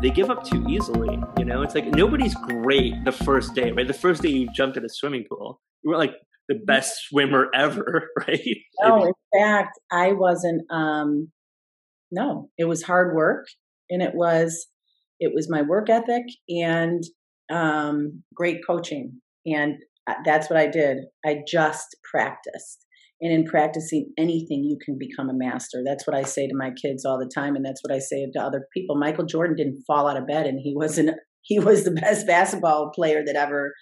they give up too easily. You know, it's like nobody's great the first day, right? The first day you jumped in a swimming pool, you were like the best swimmer ever, right? No, in fact, I wasn't. um No, it was hard work, and it was it was my work ethic and um great coaching, and uh, that's what I did. I just practiced. And in practicing anything, you can become a master. That's what I say to my kids all the time, and that's what I say to other people. Michael Jordan didn't fall out of bed, and he wasn't. He was the best basketball player that ever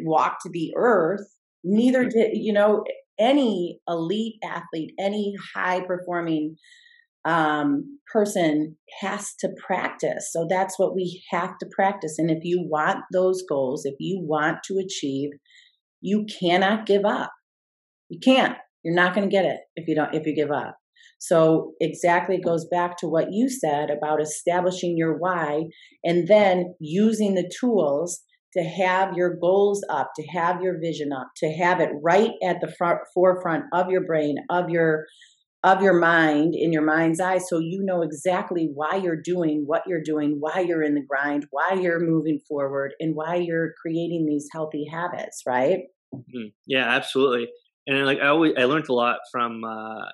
walked the earth. Neither did you know any elite athlete, any high performing um, person has to practice. So that's what we have to practice. And if you want those goals, if you want to achieve, you cannot give up. You can't. You're not going to get it if you don't if you give up. So exactly goes back to what you said about establishing your why and then using the tools to have your goals up, to have your vision up, to have it right at the front, forefront of your brain, of your of your mind in your mind's eye so you know exactly why you're doing what you're doing why you're in the grind why you're moving forward and why you're creating these healthy habits right mm-hmm. yeah absolutely and like I always I learned a lot from uh,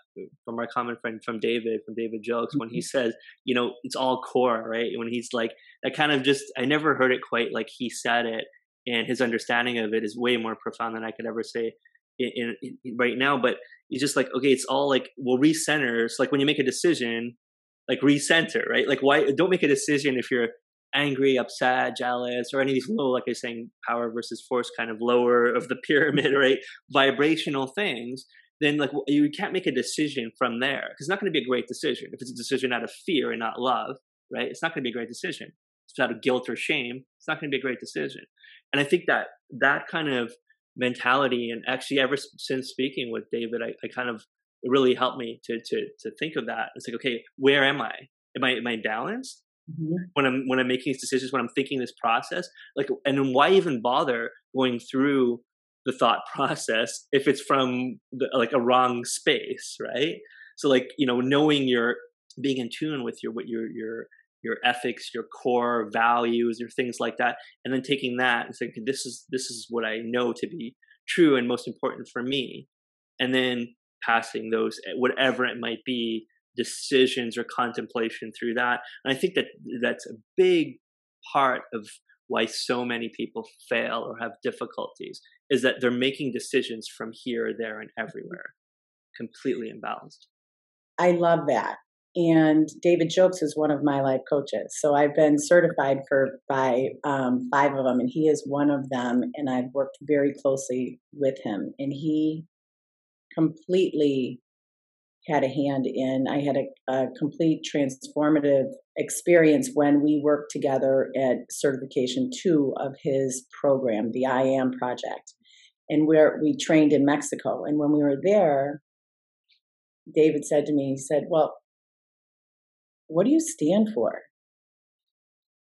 from our common friend from David from David Jokes when he mm-hmm. says you know it's all core right when he's like I kind of just I never heard it quite like he said it and his understanding of it is way more profound than I could ever say in, in, in right now but he's just like okay it's all like well recenter so like when you make a decision like recenter right like why don't make a decision if you're angry, upset, jealous, or any of these low, like I was saying, power versus force kind of lower of the pyramid, right? Vibrational things, then like you can't make a decision from there because it's not going to be a great decision. If it's a decision out of fear and not love, right? It's not going to be a great decision. It's out of guilt or shame. It's not going to be a great decision. And I think that that kind of mentality, and actually ever since speaking with David, I, I kind of it really helped me to to to think of that. It's like, okay, where am I? Am I am I balanced? Mm-hmm. when I'm when I'm making these decisions, when I'm thinking this process. Like, and then why even bother going through the thought process if it's from the, like a wrong space, right? So, like, you know, knowing your being in tune with your what your your your ethics, your core values, your things like that, and then taking that and saying, "This is this is what I know to be true and most important for me," and then passing those, whatever it might be, decisions or contemplation through that. And I think that that's a big part of why so many people fail or have difficulties is that they're making decisions from here, there, and everywhere, completely imbalanced. I love that. And David Jokes is one of my life coaches. So I've been certified for by um, five of them, and he is one of them. And I've worked very closely with him, and he completely had a hand in. I had a, a, complete transformative experience when we worked together at certification two of his program, the I Am Project. And where we trained in Mexico. And when we were there, David said to me, he said, Well, what do you stand for?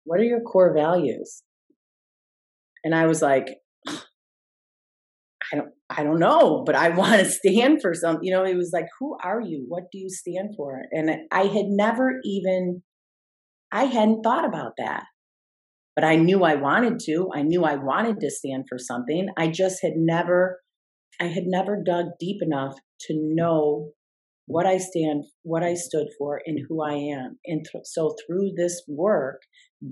What are your core values? And I was like, I don't know, but I want to stand for something. You know, it was like, who are you? What do you stand for? And I had never even, I hadn't thought about that. But I knew I wanted to. I knew I wanted to stand for something. I just had never, I had never dug deep enough to know what I stand, what I stood for, and who I am. And th- so through this work,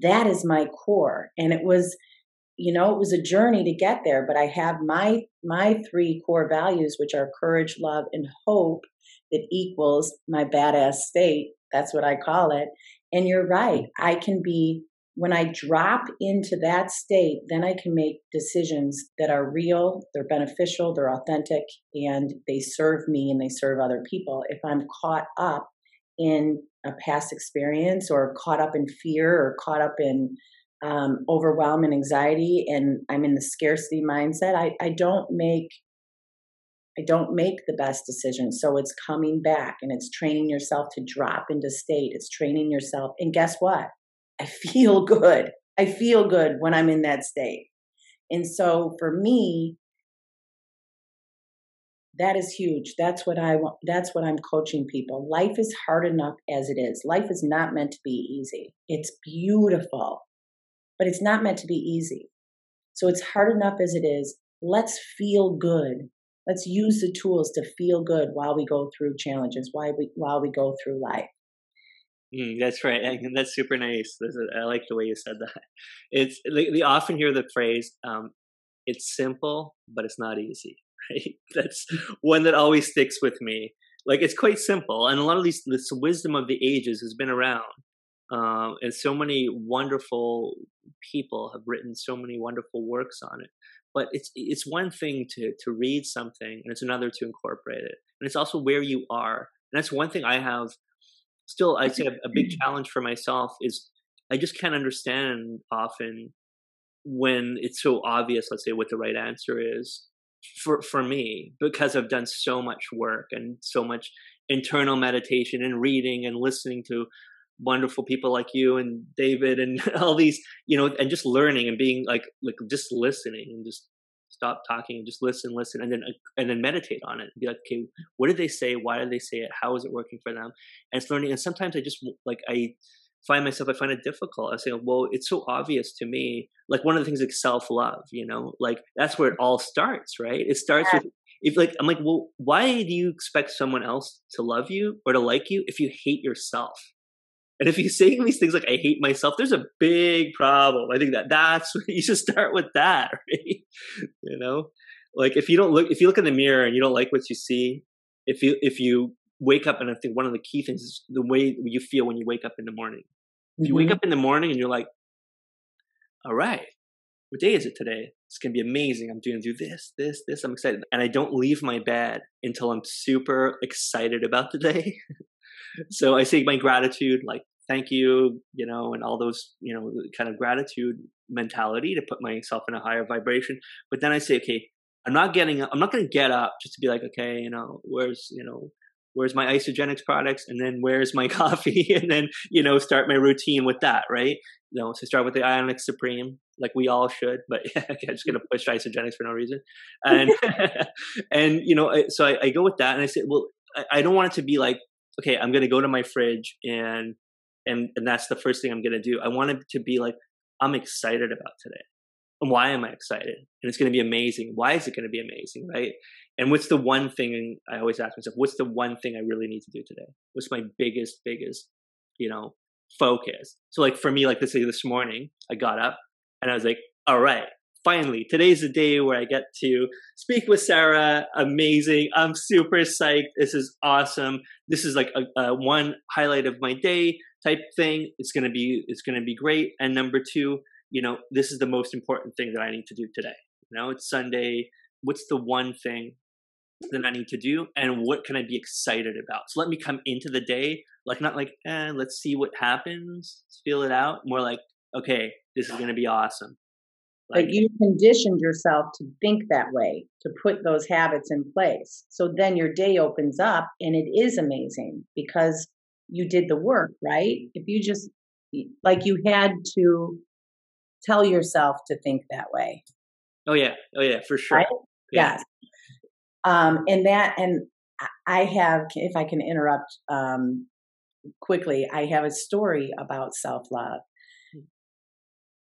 that is my core. And it was, you know it was a journey to get there but i have my my three core values which are courage love and hope that equals my badass state. That's what i call it. And you're right. I can be when i drop into that state then i can make decisions that are real they're beneficial they're authentic and they serve me and they serve other people. If i'm caught up in a past experience or caught up in fear or caught up in um, overwhelm and anxiety and i'm in the scarcity mindset I, I don't make i don't make the best decisions so it's coming back and it's training yourself to drop into state it's training yourself and guess what i feel good i feel good when i'm in that state and so for me that is huge. That's what I want. That's what I'm coaching people. Life is hard enough as it is. Life is not meant to be easy. It's beautiful, but it's not meant to be easy. So it's hard enough as it is. Let's feel good. Let's use the tools to feel good while we go through challenges, while we while we go through life. Mm, that's right. That's super nice. I like the way you said that. It's we often hear the phrase, um, "It's simple, but it's not easy." Right? That's one that always sticks with me. Like it's quite simple, and a lot of these this wisdom of the ages has been around, um, and so many wonderful people have written so many wonderful works on it. But it's it's one thing to to read something, and it's another to incorporate it, and it's also where you are. And that's one thing I have still I'd say a, a big challenge for myself is I just can't understand often when it's so obvious, let's say, what the right answer is for for me because I've done so much work and so much internal meditation and reading and listening to wonderful people like you and David and all these, you know, and just learning and being like like just listening and just stop talking and just listen, listen, and then uh, and then meditate on it. And be like, okay, what did they say? Why did they say it? How is it working for them? And it's learning. And sometimes I just like I find myself, I find it difficult. I say, well, it's so obvious to me. Like one of the things like self love, you know, like that's where it all starts, right? It starts yeah. with if like I'm like, well, why do you expect someone else to love you or to like you if you hate yourself? And if you say these things like "I hate myself," there's a big problem. I think that that's you should start with that, right? you know, like if you don't look, if you look in the mirror and you don't like what you see, if you if you wake up and I think one of the key things is the way you feel when you wake up in the morning. If you mm-hmm. wake up in the morning and you're like, "All right, what day is it today? It's gonna be amazing. I'm doing do this, this, this. I'm excited, and I don't leave my bed until I'm super excited about the day." so I say my gratitude, like thank you, you know, and all those, you know, kind of gratitude mentality to put myself in a higher vibration. But then I say, okay, I'm not getting, I'm not going to get up just to be like, okay, you know, where's, you know, where's my Isagenix products? And then where's my coffee? And then you know start my routine with that right? You know so start with the Ionix Supreme like we all should but yeah, okay, I'm just gonna push Isagenix for no reason. And and you know so I, I, go with that and I say well I don't want it to be like okay, I'm going to go to my fridge and and and that's the first thing I'm going to do. I want it to be like I'm excited about today. And why am I excited? And it's going to be amazing. Why is it going to be amazing, right? And what's the one thing I always ask myself, what's the one thing I really need to do today? What's my biggest biggest, you know, focus? So like for me like this this morning, I got up and I was like, all right, finally, today's the day where I get to speak with Sarah. Amazing. I'm super psyched. This is awesome. This is like a, a one highlight of my day type thing. It's going to be, it's going to be great. And number two, you know, this is the most important thing that I need to do today. You know, it's Sunday. What's the one thing that I need to do and what can I be excited about? So let me come into the day, like not like, eh, let's see what happens, feel it out. More like, okay, this is going to be awesome. Like, but you conditioned yourself to think that way, to put those habits in place. So then your day opens up and it is amazing because you did the work, right? If you just, like, you had to tell yourself to think that way. Oh, yeah. Oh, yeah, for sure. Right? Yeah. Yes. Um, and that, and I have, if I can interrupt um, quickly, I have a story about self love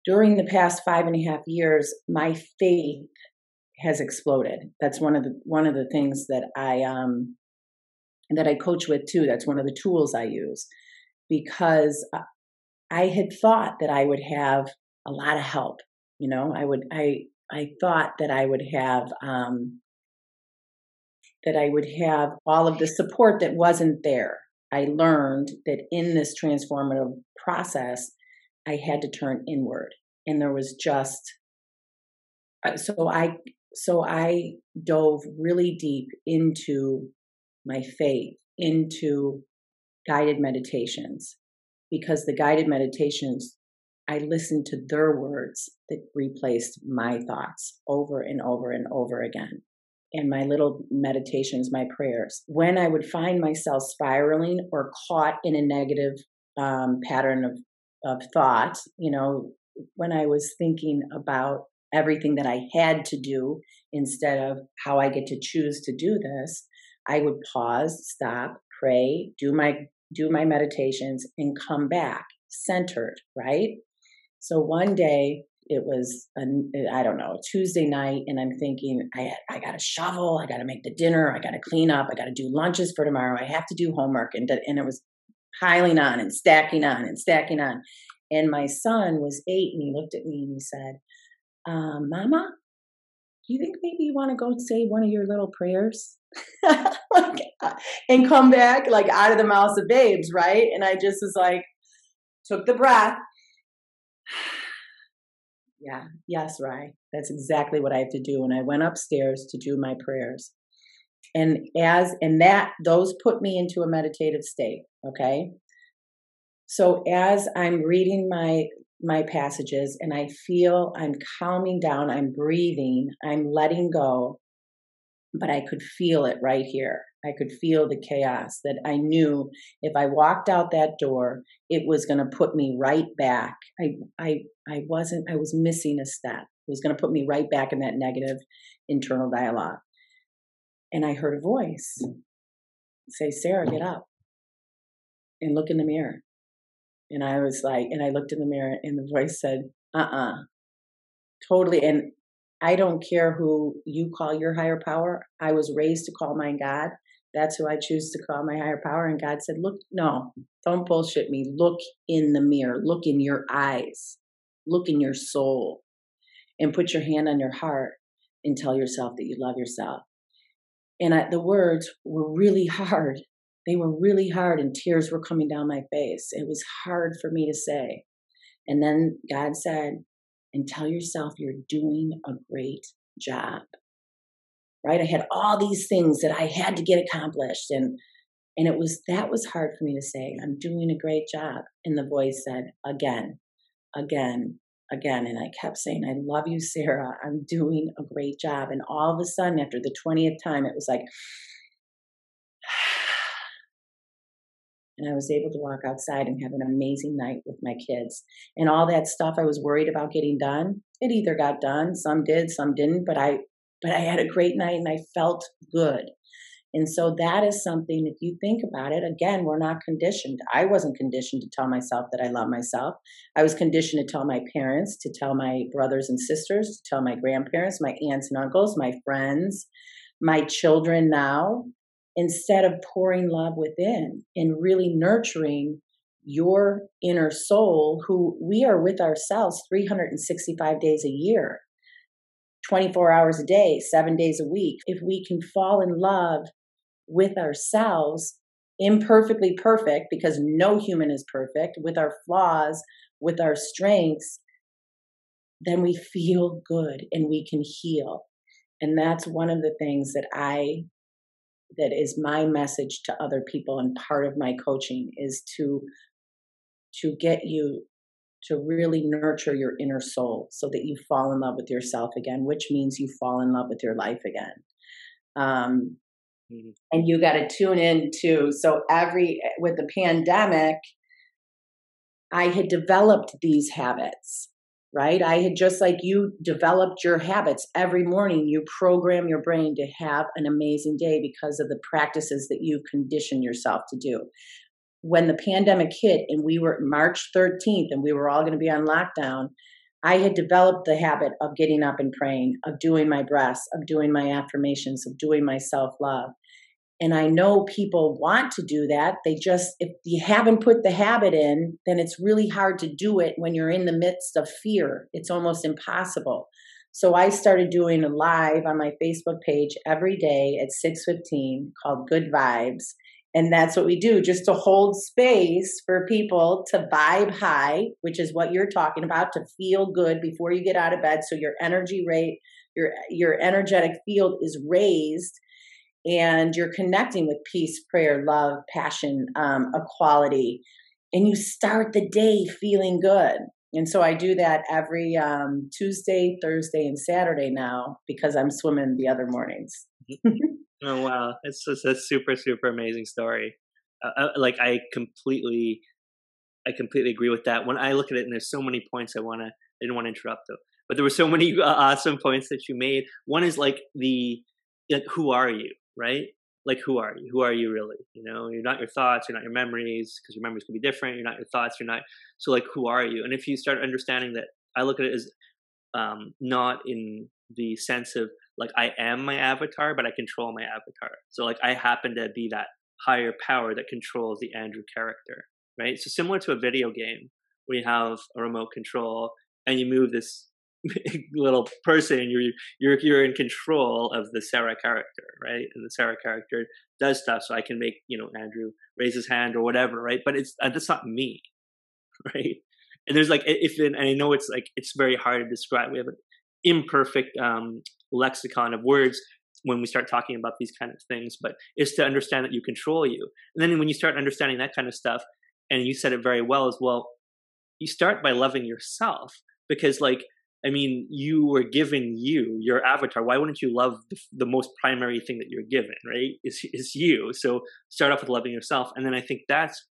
during the past five and a half years, my faith has exploded. That's one of the one of the things that I um that I coach with too. That's one of the tools I use because I had thought that I would have a lot of help. You know, I would I I thought that I would have um that I would have all of the support that wasn't there. I learned that in this transformative process, I had to turn inward. And there was just, so I, so I dove really deep into my faith, into guided meditations, because the guided meditations, I listened to their words that replaced my thoughts over and over and over again. And my little meditations, my prayers. When I would find myself spiraling or caught in a negative um, pattern of of thought, you know, when I was thinking about everything that I had to do instead of how I get to choose to do this, I would pause, stop, pray, do my do my meditations and come back centered, right? So one day it was I don't know, Tuesday night and I'm thinking I I got to shovel, I got to make the dinner, I got to clean up, I got to do lunches for tomorrow, I have to do homework and and it was piling on and stacking on and stacking on. And my son was 8 and he looked at me and he said, um, "Mama, do you think maybe you want to go say one of your little prayers and come back like out of the mouths of babes, right? And I just was like, took the breath. yeah, yes, right. That's exactly what I have to do. And I went upstairs to do my prayers. And as, and that, those put me into a meditative state. Okay. So as I'm reading my my passages and I feel I'm calming down, I'm breathing, I'm letting go, but I could feel it right here. I could feel the chaos that I knew if I walked out that door, it was going to put me right back. I, I, I wasn't, I was missing a step. It was going to put me right back in that negative internal dialogue. And I heard a voice say, Sarah, get up and look in the mirror. And I was like, and I looked in the mirror and the voice said, uh uh-uh. uh Totally. And I don't care who you call your higher power. I was raised to call mine God. That's who I choose to call my higher power. And God said, Look, no, don't bullshit me. Look in the mirror, look in your eyes, look in your soul, and put your hand on your heart and tell yourself that you love yourself. And I, the words were really hard they were really hard and tears were coming down my face. It was hard for me to say. And then God said, and tell yourself you're doing a great job. Right? I had all these things that I had to get accomplished and and it was that was hard for me to say. I'm doing a great job. And the voice said, again, again, again. And I kept saying, I love you, Sarah. I'm doing a great job. And all of a sudden, after the 20th time, it was like, and I was able to walk outside and have an amazing night with my kids. And all that stuff I was worried about getting done, it either got done, some did, some didn't, but I but I had a great night and I felt good. And so that is something if you think about it, again, we're not conditioned. I wasn't conditioned to tell myself that I love myself. I was conditioned to tell my parents, to tell my brothers and sisters, to tell my grandparents, my aunts and uncles, my friends, my children now instead of pouring love within and really nurturing your inner soul, who we are with ourselves 365 days a year, 24 hours a day, seven days a week. If we can fall in love with ourselves, imperfectly perfect, because no human is perfect, with our flaws, with our strengths, then we feel good and we can heal. And that's one of the things that I that is my message to other people and part of my coaching is to to get you to really nurture your inner soul so that you fall in love with yourself again which means you fall in love with your life again um, mm-hmm. and you got to tune in too so every with the pandemic i had developed these habits right? I had just like you developed your habits every morning, you program your brain to have an amazing day because of the practices that you condition yourself to do. When the pandemic hit and we were March 13th and we were all going to be on lockdown, I had developed the habit of getting up and praying, of doing my breaths, of doing my affirmations, of doing my self love. And I know people want to do that. They just, if you haven't put the habit in, then it's really hard to do it when you're in the midst of fear. It's almost impossible. So I started doing a live on my Facebook page every day at 6:15 called Good Vibes. And that's what we do just to hold space for people to vibe high, which is what you're talking about, to feel good before you get out of bed so your energy rate, your your energetic field is raised and you're connecting with peace, prayer, love, passion, um, equality, and you start the day feeling good. And so I do that every um, Tuesday, Thursday, and Saturday now because I'm swimming the other mornings. oh wow, it's just a super super amazing story. Uh, uh, like I completely, I completely agree with that. When I look at it, and there's so many points I want to, I didn't want to interrupt though but there were so many uh, awesome points that you made. One is like the like, who are you, right? Like who are you? Who are you really? You know, you're not your thoughts, you're not your memories, because your memories can be different. You're not your thoughts, you're not. So like, who are you? And if you start understanding that, I look at it as um, not in the sense of like I am my avatar, but I control my avatar. So like I happen to be that higher power that controls the Andrew character, right? So similar to a video game where you have a remote control and you move this little person, you're you're you're in control of the Sarah character, right? And the Sarah character does stuff, so I can make you know Andrew raise his hand or whatever, right? But it's uh, that's not me, right? And there's like if and I know it's like it's very hard to describe. We have an imperfect um, lexicon of words when we start talking about these kind of things, but it's to understand that you control you. And then when you start understanding that kind of stuff, and you said it very well as well, you start by loving yourself because like I mean, you were given you, your avatar. Why wouldn't you love the, the, most primary thing that you're given, right? Is is you. So start off with loving yourself, and then I think that's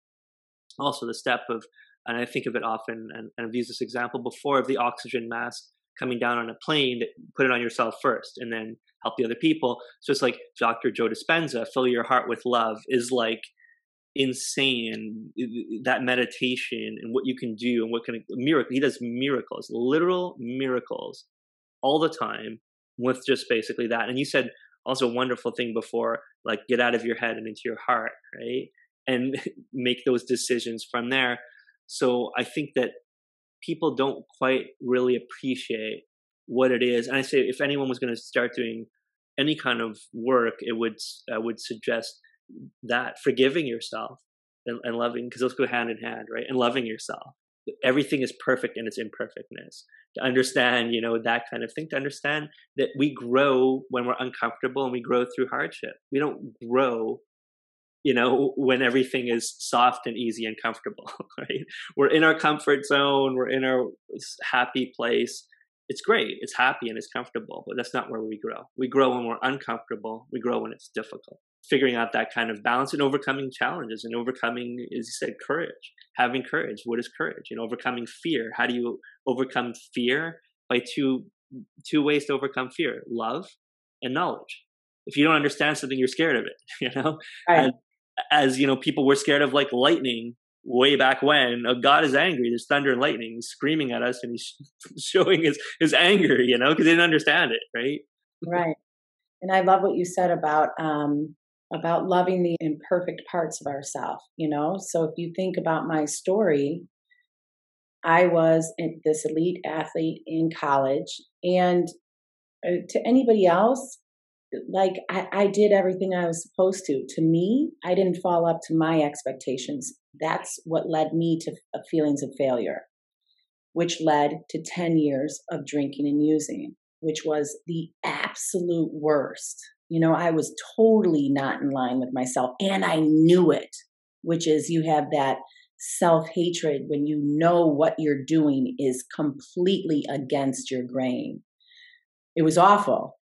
also the step of, and I think of it often, and, and I've used this example before of the oxygen mask coming down on a plane. Put it on yourself first, and then help the other people. So it's like Dr. Joe Dispenza, fill your heart with love, is like insane that meditation and what you can do and what kind of miracle he does miracles literal miracles all the time with just basically that. And you said also a wonderful thing before like get out of your head and into your heart right? And make those decisions from there. So i think that people don't quite really appreciate what it is. And i say if anyone was going to start doing any kind of work it would i would suggest that forgiving yourself and, and loving because those go hand in hand right and loving yourself. Everything is perfect in its imperfectness. To understand you know that kind of thing to understand that we grow when we're uncomfortable and we grow through hardship. We don't grow you know when everything is soft and easy and comfortable right? We're in our comfort zone we're in our happy place. It's great it's happy and it's comfortable but that's not where we grow. We grow when we're uncomfortable we grow when it's difficult figuring out that kind of balance and overcoming challenges and overcoming, as you said, courage, having courage. What is courage? And overcoming fear. How do you overcome fear? By two two ways to overcome fear: love and knowledge. If you don't understand something, you're scared of it. You know, right. and as you know, people were scared of like lightning way back when. Oh, God is angry. There's thunder and lightning screaming at us, and he's showing his his anger. You know, because they didn't understand it. Right. Right. And I love what you said about um, about loving the imperfect parts of ourselves, you know? So if you think about my story, I was this elite athlete in college, and uh, to anybody else, like I, I, did everything I was supposed to. To me, I didn't fall up to my expectations. That's what led me to uh, feelings of failure, which led to 10 years of drinking and using, which was the absolute worst. You know, I was totally not in line with myself and I knew it, which is you have that self hatred when you know what you're doing is completely against your grain. It was awful.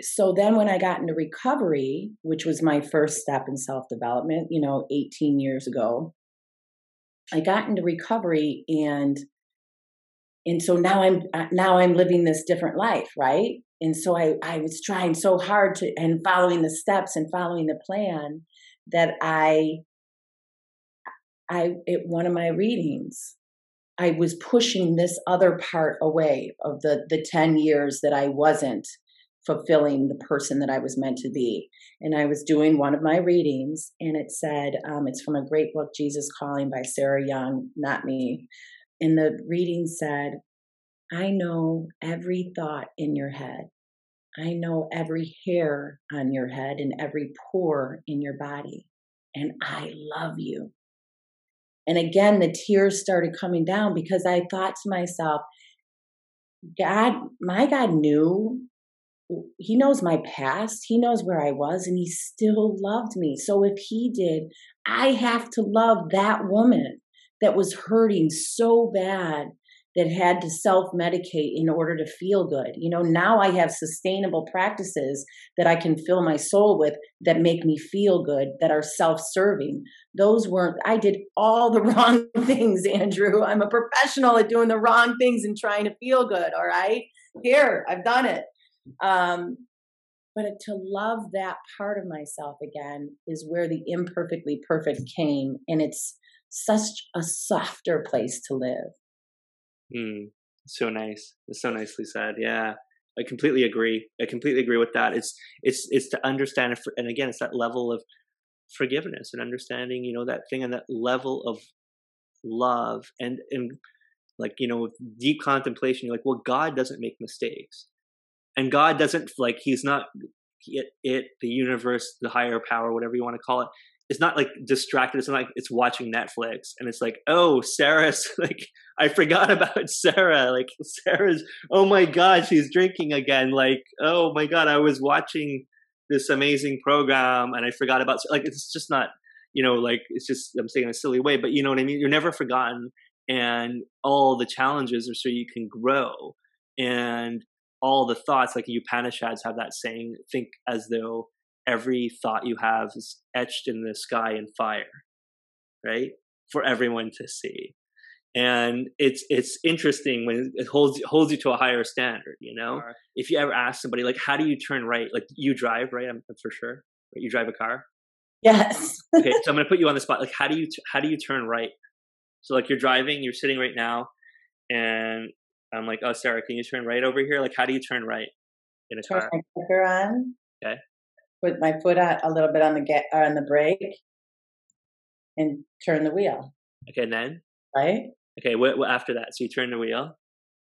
So then when I got into recovery, which was my first step in self development, you know, 18 years ago, I got into recovery and and so now I'm uh, now I'm living this different life, right? And so I, I was trying so hard to and following the steps and following the plan that I I at one of my readings I was pushing this other part away of the the 10 years that I wasn't fulfilling the person that I was meant to be. And I was doing one of my readings, and it said, um, it's from a great book, Jesus Calling by Sarah Young, not me. And the reading said, I know every thought in your head. I know every hair on your head and every pore in your body. And I love you. And again, the tears started coming down because I thought to myself, God, my God knew. He knows my past. He knows where I was, and He still loved me. So if He did, I have to love that woman that was hurting so bad that had to self medicate in order to feel good. You know, now I have sustainable practices that I can fill my soul with that make me feel good, that are self serving. Those weren't, I did all the wrong things, Andrew. I'm a professional at doing the wrong things and trying to feel good, all right? here, I've done it. Um, but to love that part of myself again is where the imperfectly perfect came. And it's such a softer place to live. Mm, so nice. It's so nicely said. Yeah. I completely agree. I completely agree with that. It's it's it's to understand, and again, it's that level of forgiveness and understanding. You know that thing and that level of love and and like you know deep contemplation. You're like, well, God doesn't make mistakes, and God doesn't like He's not it, it the universe, the higher power, whatever you want to call it it's not like distracted. It's not like it's watching Netflix and it's like, oh, Sarah's like, I forgot about Sarah. Like, Sarah's, oh my God, she's drinking again. Like, oh my God, I was watching this amazing program and I forgot about, like, it's just not, you know, like, it's just, I'm saying in a silly way, but you know what I mean? You're never forgotten. And all the challenges are so you can grow. And all the thoughts, like Upanishads have that saying, think as though every thought you have is etched in the sky in fire, right? For everyone to see. And it's it's interesting when it holds holds you to a higher standard, you know. If you ever ask somebody like, "How do you turn right?" Like you drive, right? I'm for sure. Right? You drive a car. Yes. okay, so I'm gonna put you on the spot. Like, how do you how do you turn right? So like you're driving, you're sitting right now, and I'm like, "Oh, Sarah, can you turn right over here?" Like, how do you turn right in a turn car? Turn my clicker on. Okay put my foot on a little bit on the get on the brake and turn the wheel. Okay, and then right. Okay, what, what after that? So you turn the wheel.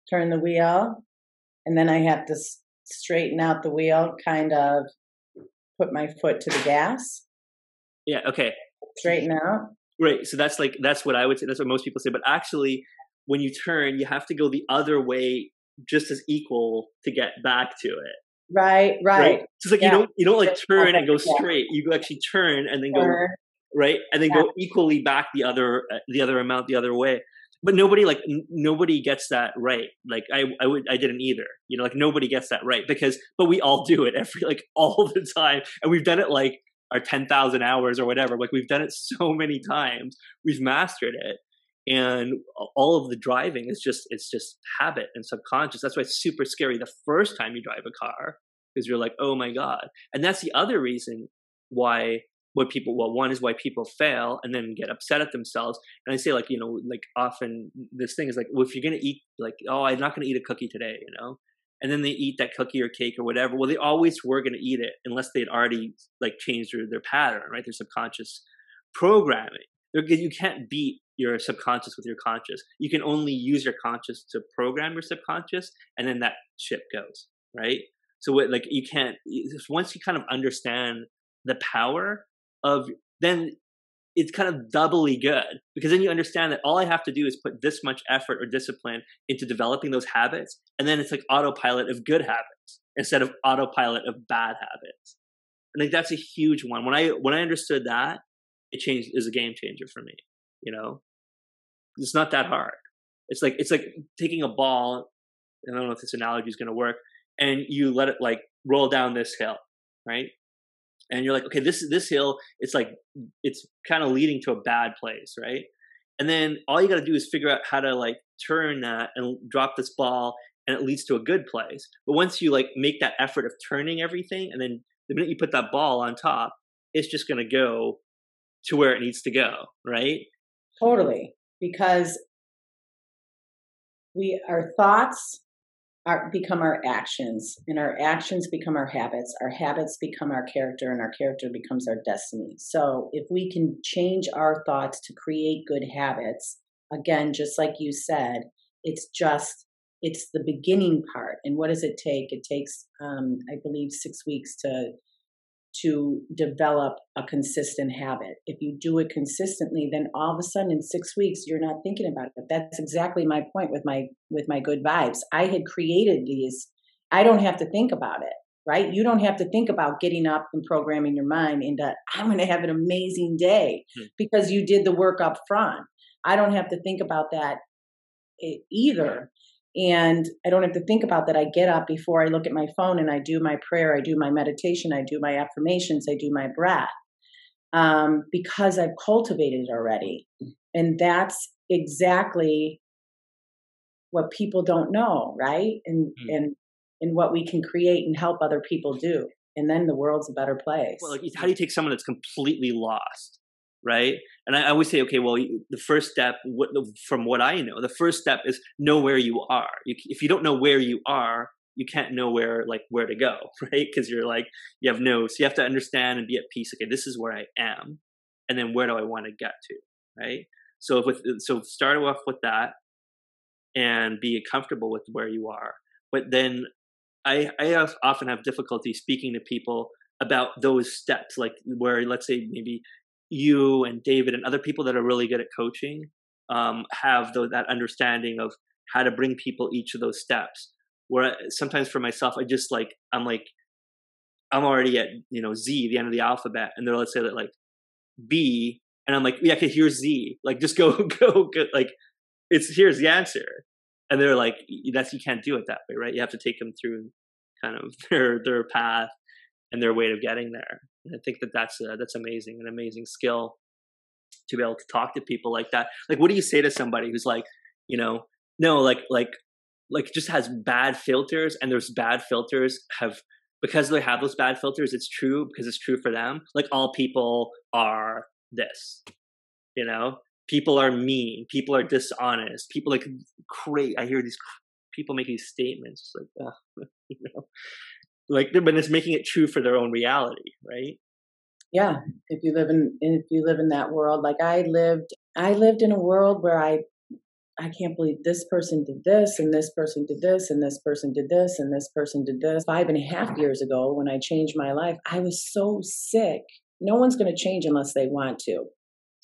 Turn the wheel, and then I have to straighten out the wheel, kind of put my foot to the gas. Yeah. Okay. Straighten out. Right. So that's like that's what I would say. That's what most people say. But actually, when you turn, you have to go the other way just as equal to get back to it. Right, right. right? So it's like yeah. you don't you don't like turn and go straight. You actually turn and then go right, and then yeah. go equally back the other uh, the other amount the other way. But nobody like n- nobody gets that right. Like I I would I didn't either. You know, like nobody gets that right because but we all do it every like all the time, and we've done it like our ten thousand hours or whatever. Like we've done it so many times, we've mastered it and all of the driving is just it's just habit and subconscious. That's why it's super scary the first time you drive a car because you're like oh my god. And that's the other reason why what people well one is why people fail and then get upset at themselves. And i say like you know like often this thing is like well if you're gonna eat like oh i'm not gonna eat a cookie today you know? And then they eat that cookie or cake or whatever. Well they always were gonna eat it unless they'd already like changed their, their pattern right? Their subconscious programming. You can't beat your subconscious with your conscious. You can only use your conscious to program your subconscious, and then that ship goes right. So what, like you can't once you kind of understand the power of then it's kind of doubly good because then you understand that all I have to do is put this much effort or discipline into developing those habits, and then it's like autopilot of good habits instead of autopilot of bad habits. I think that's a huge one. When I when I understood that, it changed is a game changer for me. You know, it's not that hard. It's like it's like taking a ball. I don't know if this analogy is going to work, and you let it like roll down this hill, right? And you're like, okay, this this hill, it's like it's kind of leading to a bad place, right? And then all you got to do is figure out how to like turn that and drop this ball, and it leads to a good place. But once you like make that effort of turning everything, and then the minute you put that ball on top, it's just going to go to where it needs to go, right? Totally because we our thoughts are become our actions and our actions become our habits our habits become our character and our character becomes our destiny. So if we can change our thoughts to create good habits again just like you said it's just it's the beginning part. And what does it take? It takes um, i believe six weeks to to develop a consistent habit. If you do it consistently, then all of a sudden in 6 weeks you're not thinking about it. That's exactly my point with my with my good vibes. I had created these I don't have to think about it, right? You don't have to think about getting up and programming your mind into I'm going to have an amazing day hmm. because you did the work up front. I don't have to think about that either and I don't have to think about that. I get up before I look at my phone and I do my prayer, I do my meditation, I do my affirmations, I do my breath um, because I've cultivated it already. And that's exactly what people don't know, right? And mm. and in what we can create and help other people do. And then the world's a better place. Well, like, how do you take someone that's completely lost, right? And I always say, okay, well, the first step, from what I know, the first step is know where you are. If you don't know where you are, you can't know where like where to go, right? Because you're like you have no, so you have to understand and be at peace. Okay, this is where I am, and then where do I want to get to, right? So with so start off with that, and be comfortable with where you are. But then I I often have difficulty speaking to people about those steps, like where let's say maybe you and David and other people that are really good at coaching um, have the, that understanding of how to bring people each of those steps. Where sometimes for myself, I just like I'm like I'm already at you know Z, the end of the alphabet, and they're let's say that like B, and I'm like yeah, okay, here's Z, like just go go go, like it's here's the answer, and they're like that's you can't do it that way, right? You have to take them through kind of their their path and their way of getting there. And I think that that's a, that's amazing, an amazing skill to be able to talk to people like that. Like, what do you say to somebody who's like, you know, no, like like like just has bad filters, and those bad filters have because they have those bad filters. It's true because it's true for them. Like all people are this, you know. People are mean. People are dishonest. People like great. I hear these people make these statements like, uh, you know, like but it's making it true for their own reality right? Yeah if you live in if you live in that world like i lived i lived in a world where i i can't believe this person did this and this person did this and this person did this and this person did this. Five and a half years ago when i changed my life i was so sick. No one's going to change unless they want to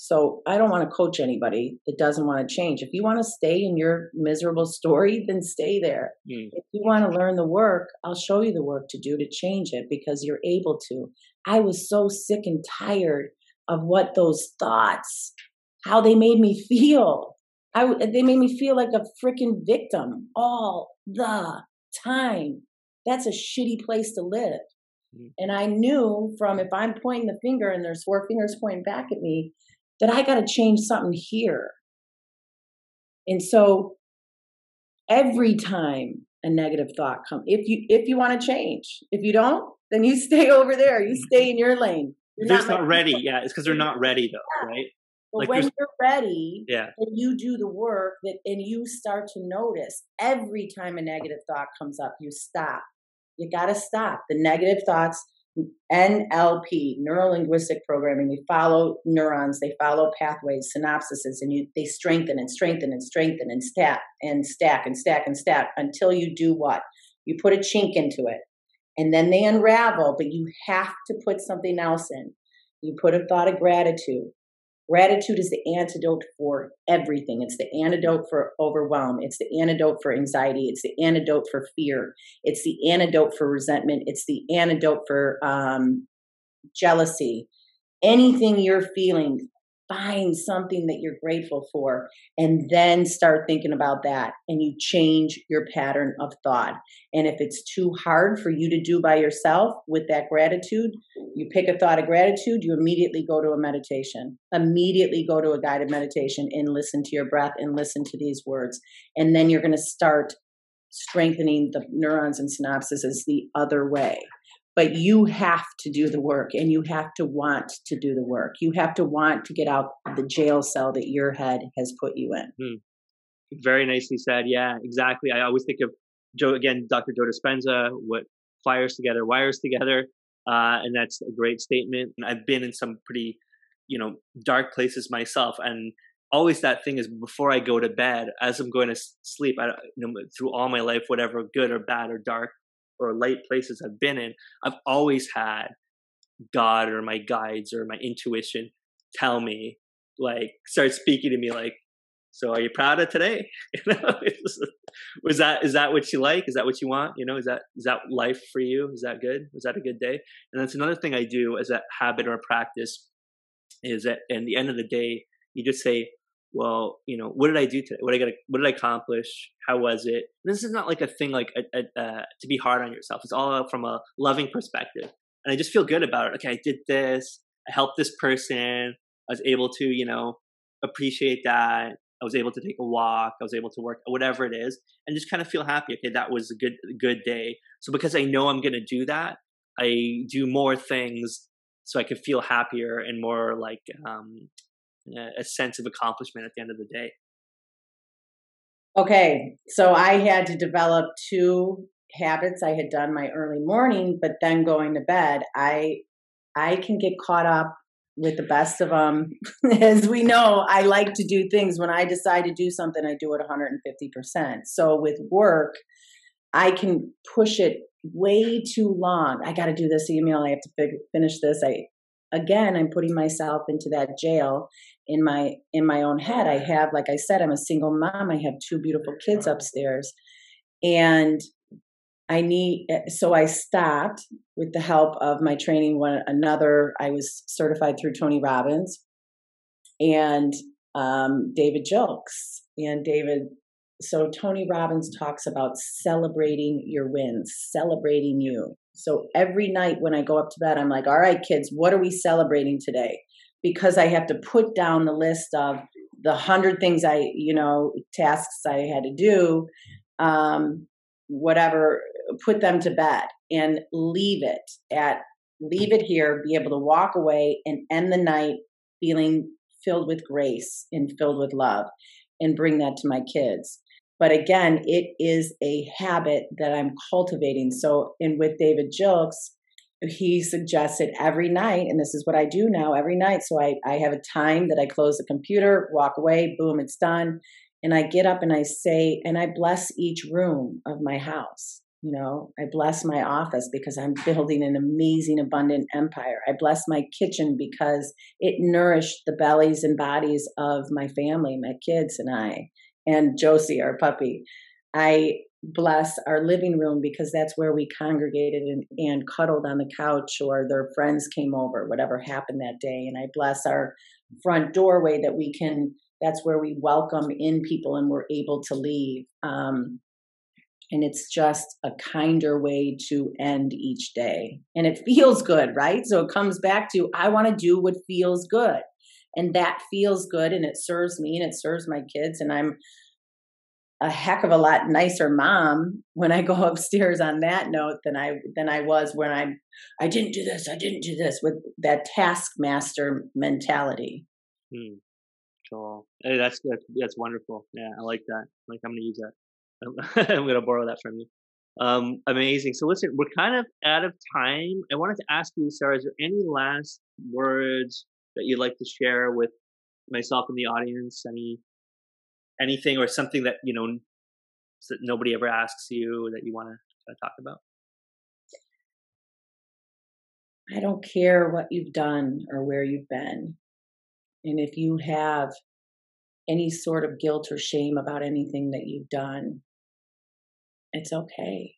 so I don't want to coach anybody that doesn't want to change. If you want to stay in your miserable story, then stay there. Mm. If you want to learn the work, I'll show you the work to do to change it because you're able to. I was so sick and tired of what those thoughts, how they made me feel. I, they made me feel like a freaking victim all the time. That's a shitty place to live. Mm. And I knew from if I'm pointing the finger and there's four fingers pointing back at me, that I got to change something here. And so every time a negative thought comes, if you if you want to change, if you don't, then you stay over there. You stay in your lane. You're they're not, not ready. Yeah, it's because they're not ready though, yeah. right? But like when you're ready, yeah, and you do the work that, and you start to notice every time a negative thought comes up, you stop. You got to stop. The negative thoughts NLP, neuro linguistic programming. They follow neurons, they follow pathways, synapses, and you, they strengthen and strengthen and strengthen and stack and stack and stack and stack until you do what? You put a chink into it. And then they unravel, but you have to put something else in. You put a thought of gratitude. Gratitude is the antidote for everything. It's the antidote for overwhelm. It's the antidote for anxiety. It's the antidote for fear. It's the antidote for resentment. It's the antidote for um, jealousy. Anything you're feeling, find something that you're grateful for and then start thinking about that and you change your pattern of thought. And if it's too hard for you to do by yourself with that gratitude you pick a thought of gratitude you immediately go to a meditation. Immediately go to a guided meditation and listen to your breath and listen to these words. And then you're going to start strengthening the neurons and synapses the other way but you have to do the work and you have to want to do the work. You have to want to get out of the jail cell that your head has put you in. Hmm. Very nicely said. Yeah, exactly. I always think of Joe again, Dr. Joe Dispenza, what fires together, wires together. Uh, and that's a great statement. And I've been in some pretty, you know, dark places myself. And always that thing is before I go to bed, as I'm going to sleep, I, you know, through all my life, whatever good or bad or dark or light places I've been in, I've always had God or my guides or my intuition tell me, like, start speaking to me, like, so are you proud of today? You know, was that is that what you like? Is that what you want? You know, is that is that life for you? Is that good? Was that a good day? And that's another thing I do as a habit or a practice is that in the end of the day, you just say, well, you know, what did I do today? What did I get? What did I accomplish? How was it? This is not like a thing like a, a, to be hard on yourself. It's all from a loving perspective, and I just feel good about it. Okay, I did this. I helped this person. I was able to, you know, appreciate that. I was able to take a walk. I was able to work, whatever it is, and just kind of feel happy. Okay, that was a good good day. So because I know I'm going to do that, I do more things so I can feel happier and more like um, a sense of accomplishment at the end of the day. Okay, so I had to develop two habits. I had done my early morning, but then going to bed, I I can get caught up with the best of them. As we know, I like to do things when I decide to do something, I do it 150%. So with work, I can push it way too long. I got to do this email. I have to finish this. I again, I'm putting myself into that jail in my in my own head. I have, like I said, I'm a single mom. I have two beautiful kids upstairs, and I need. Eh, so I stopped with the help of my training. One another, I was certified through Tony Robbins and um, David Jolks, and David so Tony Robbins talks about celebrating your wins, celebrating you. So every night when I go up to bed, I'm like, all right, kids, what are we celebrating today? Because I have to put down the list of the hundred things I, you know, tasks I had to do, um, whatever, put them to bed and leave it at, leave it here, be able to walk away and end the night feeling filled with grace and filled with love and bring that to my kids. But again, it is a habit that I'm cultivating. So, in with David Jilks, he suggested every night, and this is what I do now every night. So I, I have a time that I close the computer, walk away, boom, it's done. And I get up and I say, and I bless each room of my house. You know, I bless my office because I'm building an amazing, abundant empire. I bless my kitchen because it nourished the bellies and bodies of my family, my kids, and I and Josie, our puppy. I bless our living room because that's where we congregated and, and cuddled on the couch or their friends came over, whatever happened that day. And I bless our front doorway that we can, that's where we welcome in people and we're able to leave. Um, and it's just a kinder way to end each day. And it feels good, right? So it comes back to I want to do what feels good and that feels good and it serves me and it serves my kids and i'm a heck of a lot nicer mom when i go upstairs on that note than i than i was when I'm i didn't do this i didn't do this with that taskmaster mentality. Hmm. cool. Hey that's that's that's wonderful. Yeah i like that. Like i'm gonna use that. I'm gonna borrow that from you. Um amazing. So listen we're kind of out of time. I wanted to ask you sarah is there any last words that you'd like to share with myself and the audience? Any anything or something that you know that nobody ever asks you that you want to uh, talk about? I don't care what you've done or where you've been. And if you have any sort of guilt or shame about anything that you've done, it's okay.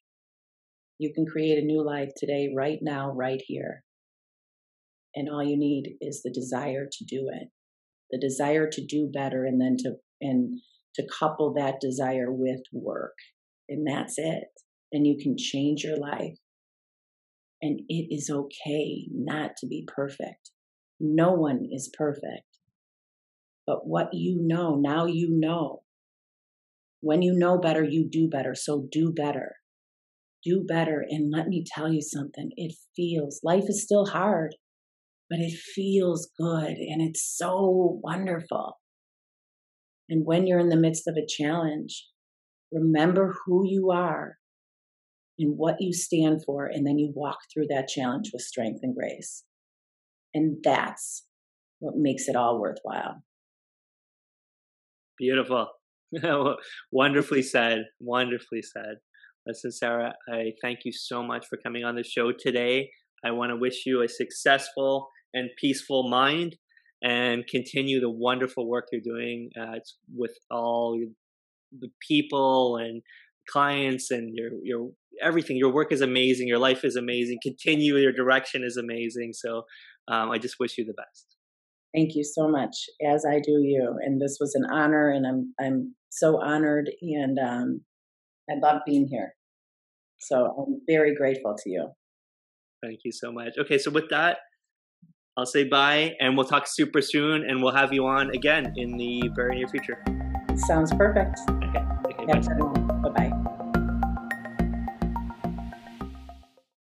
You can create a new life today, right now, right here. And all you need is the desire to do it, the desire to do better, and then to and to couple that desire with work. And that's it. And you can change your life. And it is okay not to be perfect. No one is perfect. But what you know, now you know. When you know better, you do better. So do better. Do better. And let me tell you something it feels, life is still hard but it feels good and it's so wonderful. And when you're in the midst of a challenge, remember who you are and what you stand for, and then you walk through that challenge with strength and grace. And that's what makes it all worthwhile. Beautiful. wonderfully said. Wonderfully said. Listen, Sarah, I thank you so much for coming on the show today. I want to wish you a successful and peaceful mind and continue the wonderful work you're doing uh, with all the people and clients and your your everything. Your work is amazing your life is amazing continue your direction is amazing so um, i just wish you the best. Thank you so much as i do you and this was an honor and i'm i'm so honored and um, i love being here. So i'm very grateful to you. Thank you so much. Okay so with that I'll say bye and we'll talk super soon and we'll have you on again in the very near future. Sounds perfect. Okay. okay Have a good one.